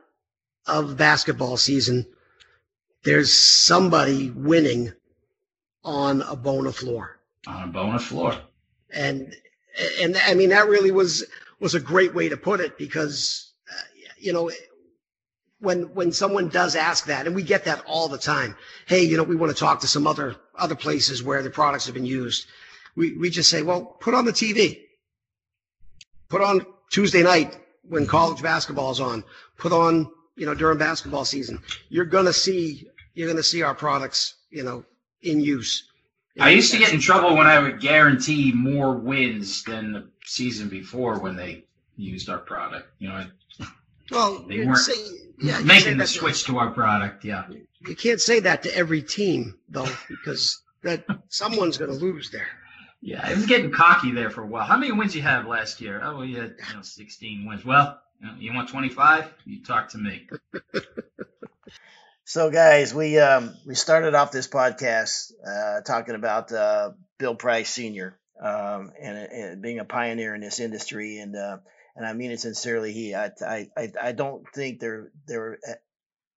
of basketball season, there's somebody winning on a Bona floor. On a Bona floor. And and I mean that really was was a great way to put it because uh, you know when when someone does ask that and we get that all the time hey you know we want to talk to some other other places where the products have been used we we just say well put on the TV put on Tuesday night when college basketball is on put on you know during basketball season you're going to see you're to see our products you know in use I used to get in trouble when I would guarantee more wins than the season before when they used our product. You know, Well, They weren't say- yeah, making the switch to our product. Yeah. You can't say that to every team though, because that someone's going to lose there. Yeah, I was getting cocky there for a while. How many wins you have last year? Oh, we had you know 16 wins. Well, you, know, you want 25? You talk to me. So, guys, we um, we started off this podcast uh, talking about uh, Bill Price Senior um, and, and being a pioneer in this industry, and uh, and I mean it sincerely. He, I, I, I- I don't think there there are uh,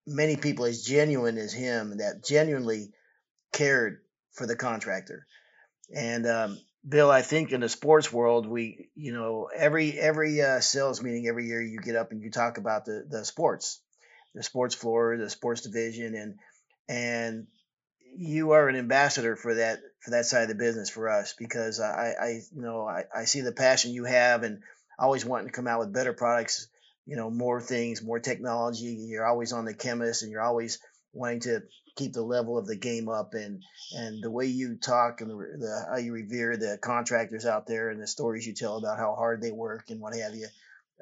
many people as genuine as him that genuinely cared for the contractor. And um, Bill, I think in the sports world, we, you know, every every uh, sales meeting every year, you get up and you talk about the the sports, the sports floor, the sports division, and and you are an ambassador for that for that side of the business for us because I, I you know I, I see the passion you have and always wanting to come out with better products, you know, more things, more technology. You're always on the chemist and you're always wanting to keep the level of the game up and and the way you talk and the, the how you revere the contractors out there and the stories you tell about how hard they work and what have you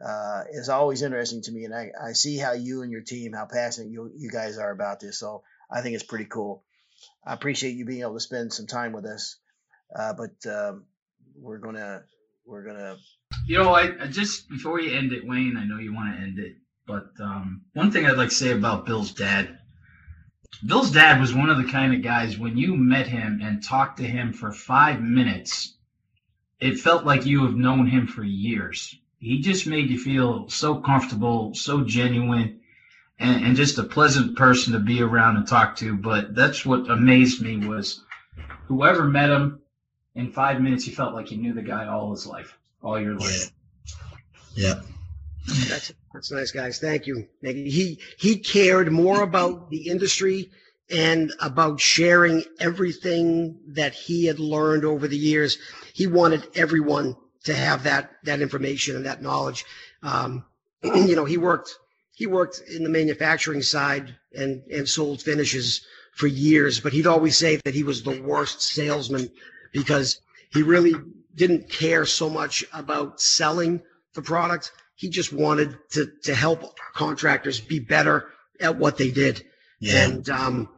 uh, is always interesting to me. And I, I see how you and your team how passionate you you guys are about this. So I think it's pretty cool. I appreciate you being able to spend some time with us. Uh, but um, we're gonna we're gonna You know, I, I just before you end it, Wayne, I know you want to end it, but um, one thing I'd like to say about Bill's dad. Bill's dad was one of the kind of guys when you met him and talked to him for five minutes, it felt like you have known him for years. He just made you feel so comfortable, so genuine, and, and just a pleasant person to be around and talk to. But that's what amazed me was whoever met him in five minutes, you felt like you knew the guy all his life, all your life. Yeah. That's that's nice, guys. Thank you. He he cared more about the industry and about sharing everything that he had learned over the years. He wanted everyone to have that that information and that knowledge. Um, you know, he worked he worked in the manufacturing side and and sold finishes for years, but he'd always say that he was the worst salesman because he really didn't care so much about selling the product. He just wanted to to help contractors be better at what they did. Yeah. And um,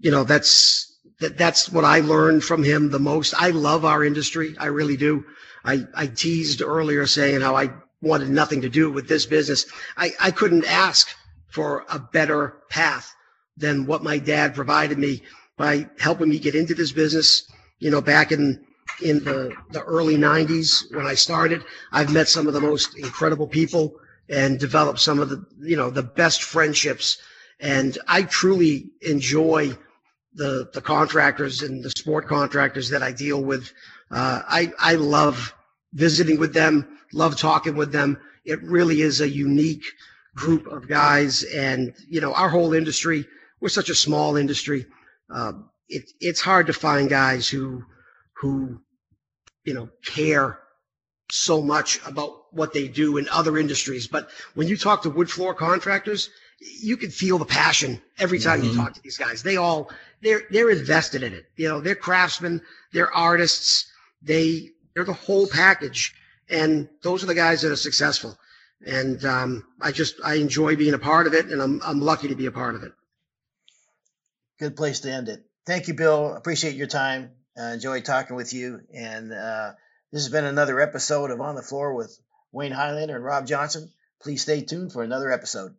you know, that's that that's what I learned from him the most. I love our industry. I really do. I, I teased earlier saying how I wanted nothing to do with this business. I, I couldn't ask for a better path than what my dad provided me by helping me get into this business. You know, back in in the, the early 90s when I started, I've met some of the most incredible people and developed some of the, you know, the best friendships. And I truly enjoy the, the contractors and the sport contractors that I deal with. Uh, I, I love visiting with them, love talking with them. It really is a unique group of guys. And, you know, our whole industry, we're such a small industry. Uh, it, it's hard to find guys who, who, you know, care so much about what they do in other industries. But when you talk to wood floor contractors, you can feel the passion every time you Mhm. talk to these guys. They all, they're, they're invested in it. You know, they're craftsmen, they're artists, they, they're the whole package. And those are the guys that are successful. And, um, I just, I enjoy being a part of it and I'm, I'm lucky to be a part of it. good place to end it. Thank you, Bill. Appreciate your time. Uh, enjoyed talking with you. And uh, this has been another episode of On the Floor with Wayne Highlander and Rob Johnson. Please stay tuned for another episode.